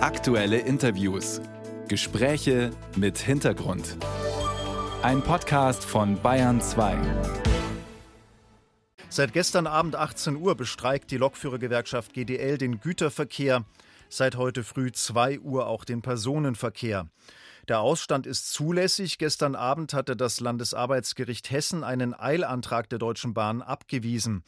Aktuelle Interviews. Gespräche mit Hintergrund. Ein Podcast von Bayern 2. Seit gestern Abend 18 Uhr bestreikt die Lokführergewerkschaft GDL den Güterverkehr, seit heute früh 2 Uhr auch den Personenverkehr. Der Ausstand ist zulässig. Gestern Abend hatte das Landesarbeitsgericht Hessen einen Eilantrag der Deutschen Bahn abgewiesen.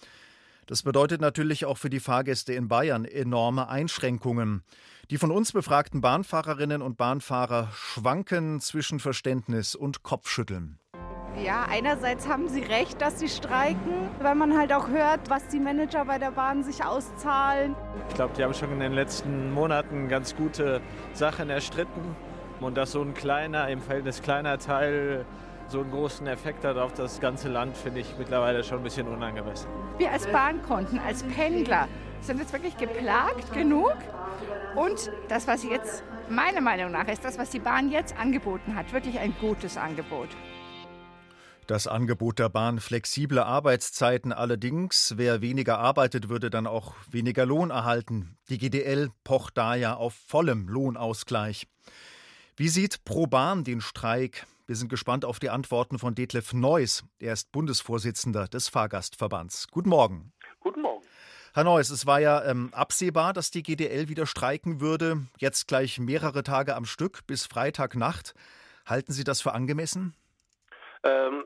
Das bedeutet natürlich auch für die Fahrgäste in Bayern enorme Einschränkungen. Die von uns befragten Bahnfahrerinnen und Bahnfahrer schwanken zwischen Verständnis und Kopfschütteln. Ja, einerseits haben Sie recht, dass Sie streiken, weil man halt auch hört, was die Manager bei der Bahn sich auszahlen. Ich glaube, die haben schon in den letzten Monaten ganz gute Sachen erstritten. Und dass so ein kleiner, im Verhältnis kleiner Teil so einen großen Effekt hat auf das ganze Land, finde ich mittlerweile schon ein bisschen unangemessen. Wir als Bahnkunden, als Pendler sind jetzt wirklich geplagt genug. Und das, was jetzt meiner Meinung nach ist, das, was die Bahn jetzt angeboten hat, wirklich ein gutes Angebot. Das Angebot der Bahn flexible Arbeitszeiten allerdings, wer weniger arbeitet, würde dann auch weniger Lohn erhalten. Die GDL pocht da ja auf vollem Lohnausgleich. Wie sieht Pro Bahn den Streik? Wir sind gespannt auf die Antworten von Detlef Neuss. Er ist Bundesvorsitzender des Fahrgastverbands. Guten Morgen. Guten Morgen. Herr Neuss, es war ja ähm, absehbar, dass die GDL wieder streiken würde. Jetzt gleich mehrere Tage am Stück bis Freitagnacht. Halten Sie das für angemessen? Ähm,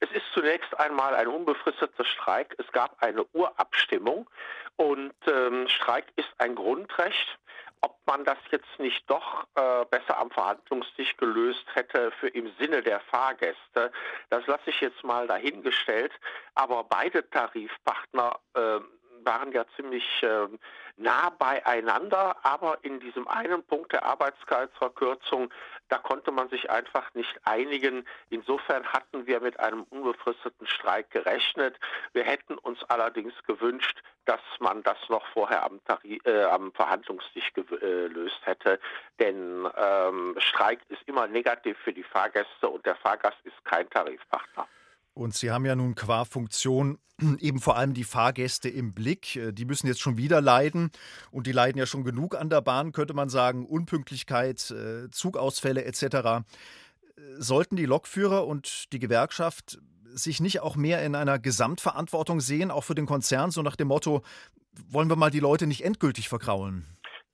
es ist zunächst einmal ein unbefristeter Streik. Es gab eine Urabstimmung und ähm, Streik ist ein Grundrecht ob man das jetzt nicht doch äh, besser am Verhandlungstisch gelöst hätte für im Sinne der Fahrgäste, das lasse ich jetzt mal dahingestellt. Aber beide Tarifpartner äh, waren ja ziemlich äh, nah beieinander, aber in diesem einen Punkt der Arbeitszeitverkürzung, da konnte man sich einfach nicht einigen. Insofern hatten wir mit einem unbefristeten Streik gerechnet. Wir hätten uns allerdings gewünscht, dass man das noch vorher am, Tarif, äh, am Verhandlungstisch gelöst äh, hätte. Denn ähm, Streik ist immer negativ für die Fahrgäste und der Fahrgast ist kein Tarifpartner. Und Sie haben ja nun qua Funktion eben vor allem die Fahrgäste im Blick. Äh, die müssen jetzt schon wieder leiden. Und die leiden ja schon genug an der Bahn, könnte man sagen. Unpünktlichkeit, äh, Zugausfälle etc. Sollten die Lokführer und die Gewerkschaft sich nicht auch mehr in einer Gesamtverantwortung sehen, auch für den Konzern, so nach dem Motto, wollen wir mal die Leute nicht endgültig verkraulen?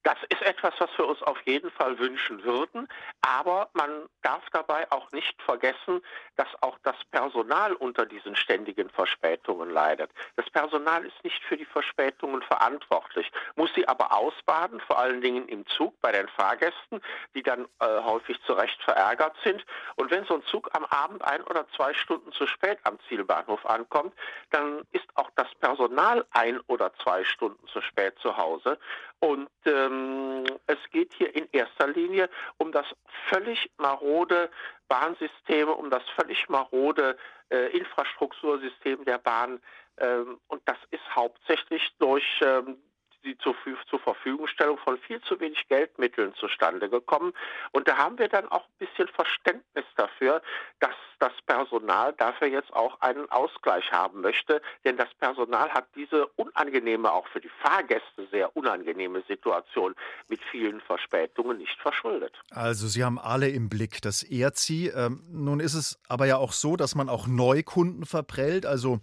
Das ist etwas, was wir uns auf jeden Fall wünschen würden. Aber man darf dabei auch nicht vergessen, dass auch das Personal unter diesen ständigen Verspätungen leidet. Das Personal ist nicht für die Verspätungen verantwortlich, muss sie aber ausbaden, vor allen Dingen im Zug bei den Fahrgästen, die dann äh, häufig zu Recht verärgert sind. Und wenn so ein Zug am Abend ein oder zwei Stunden zu spät am Zielbahnhof ankommt, dann ist auch das Personal ein oder zwei Stunden zu spät zu Hause. Und ähm, es geht hier in erster Linie um das völlig marode Bahnsystem, um das völlig marode äh, Infrastruktursystem der Bahn. Ähm, und das ist hauptsächlich durch ähm, die zur, zur Verfügungstellung von viel zu wenig Geldmitteln zustande gekommen. Und da haben wir dann auch ein bisschen Verständnis dafür, dass das Personal dafür jetzt auch einen Ausgleich haben möchte. Denn das Personal hat diese unangenehme, auch für die Fahrgäste sehr unangenehme Situation mit vielen Verspätungen nicht verschuldet. Also Sie haben alle im Blick, das ehrt Sie. Ähm, nun ist es aber ja auch so, dass man auch Neukunden verprellt. Also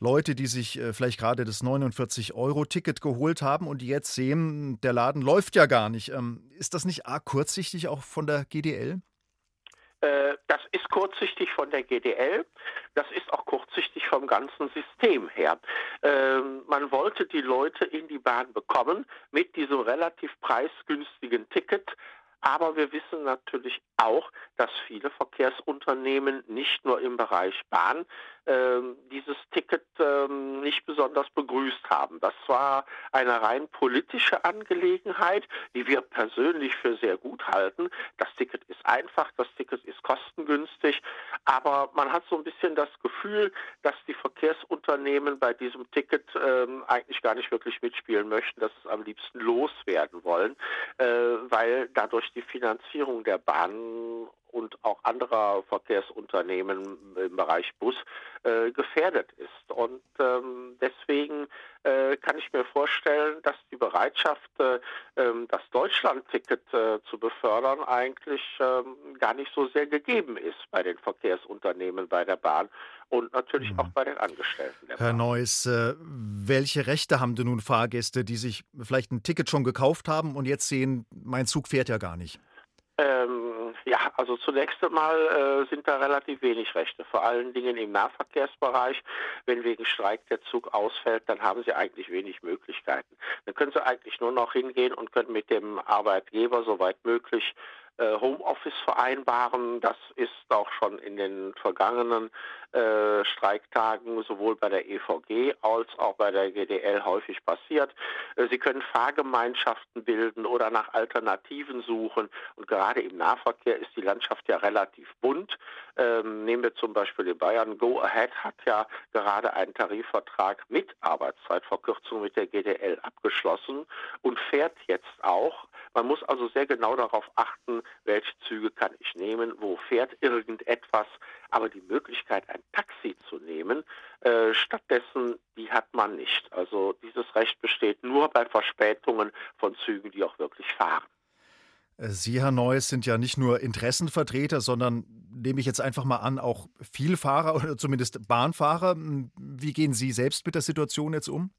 Leute, die sich äh, vielleicht gerade das 49-Euro-Ticket geholt haben und die jetzt sehen, der Laden läuft ja gar nicht. Ähm, ist das nicht arg kurzsichtig auch von der GDL? Äh, das ist kurzsichtig von der GDL, das ist auch kurzsichtig vom ganzen System her. Ähm, man wollte die Leute in die Bahn bekommen mit diesem relativ preisgünstigen Ticket, aber wir wissen natürlich auch, dass viele Verkehrsunternehmen nicht nur im Bereich Bahn dieses Ticket ähm, nicht besonders begrüßt haben. Das war eine rein politische Angelegenheit, die wir persönlich für sehr gut halten. Das Ticket ist einfach, das Ticket ist kostengünstig, aber man hat so ein bisschen das Gefühl, dass die Verkehrsunternehmen bei diesem Ticket ähm, eigentlich gar nicht wirklich mitspielen möchten, dass es am liebsten loswerden wollen, äh, weil dadurch durch die Finanzierung der Bahnen und auch anderer Verkehrsunternehmen im Bereich Bus äh, gefährdet ist. Und ähm, deswegen äh, kann ich mir vorstellen, dass die Bereitschaft, äh, ähm, das Deutschland-Ticket äh, zu befördern, eigentlich ähm, gar nicht so sehr gegeben ist bei den Verkehrsunternehmen, bei der Bahn und natürlich mhm. auch bei den Angestellten. Herr Neuss, äh, welche Rechte haben denn nun Fahrgäste, die sich vielleicht ein Ticket schon gekauft haben und jetzt sehen, mein Zug fährt ja gar nicht? Ähm, also zunächst einmal äh, sind da relativ wenig Rechte, vor allen Dingen im Nahverkehrsbereich. Wenn wegen Streik der Zug ausfällt, dann haben Sie eigentlich wenig Möglichkeiten. Dann können Sie eigentlich nur noch hingehen und können mit dem Arbeitgeber soweit möglich äh, Homeoffice vereinbaren. Das ist auch schon in den vergangenen äh, Streiktagen sowohl bei der EVG als auch bei der GDL häufig passiert. Äh, Sie können Fahrgemeinschaften bilden oder nach Alternativen suchen. Und gerade im Nahverkehr ist die Landschaft ja relativ bunt. Ähm, nehmen wir zum Beispiel die Bayern. Go Ahead hat ja gerade einen Tarifvertrag mit Arbeitszeitverkürzung mit der GDL abgeschlossen und fährt jetzt auch. Man muss also sehr genau darauf achten, welche Züge kann ich nehmen, wo fährt irgendetwas. Aber die Möglichkeit, ein Taxi zu nehmen, äh, stattdessen, die hat man nicht. Also dieses Recht besteht nur bei Verspätungen von Zügen, die auch wirklich fahren. Sie, Herr Neuss, sind ja nicht nur Interessenvertreter, sondern nehme ich jetzt einfach mal an, auch Vielfahrer oder zumindest Bahnfahrer. Wie gehen Sie selbst mit der Situation jetzt um?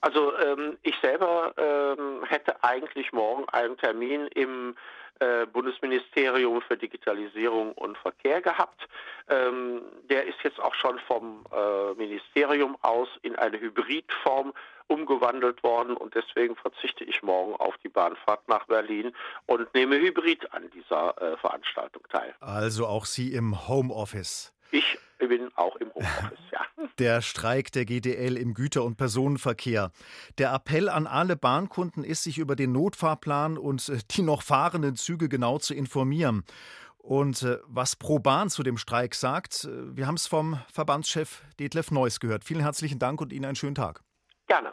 Also ähm, ich selber ähm, hätte eigentlich morgen einen Termin im äh, Bundesministerium für Digitalisierung und Verkehr gehabt. Ähm, der ist jetzt auch schon vom äh, Ministerium aus in eine Hybridform umgewandelt worden und deswegen verzichte ich morgen auf die Bahnfahrt nach Berlin und nehme Hybrid an dieser äh, Veranstaltung teil. Also auch Sie im Homeoffice. Ich bin auch im Homeoffice, ja. Der Streik der GDL im Güter- und Personenverkehr. Der Appell an alle Bahnkunden ist, sich über den Notfahrplan und äh, die noch fahrenden Züge genau zu informieren. Und äh, was Pro Bahn zu dem Streik sagt, äh, wir haben es vom Verbandschef Detlef Neuss gehört. Vielen herzlichen Dank und Ihnen einen schönen Tag. Gerne.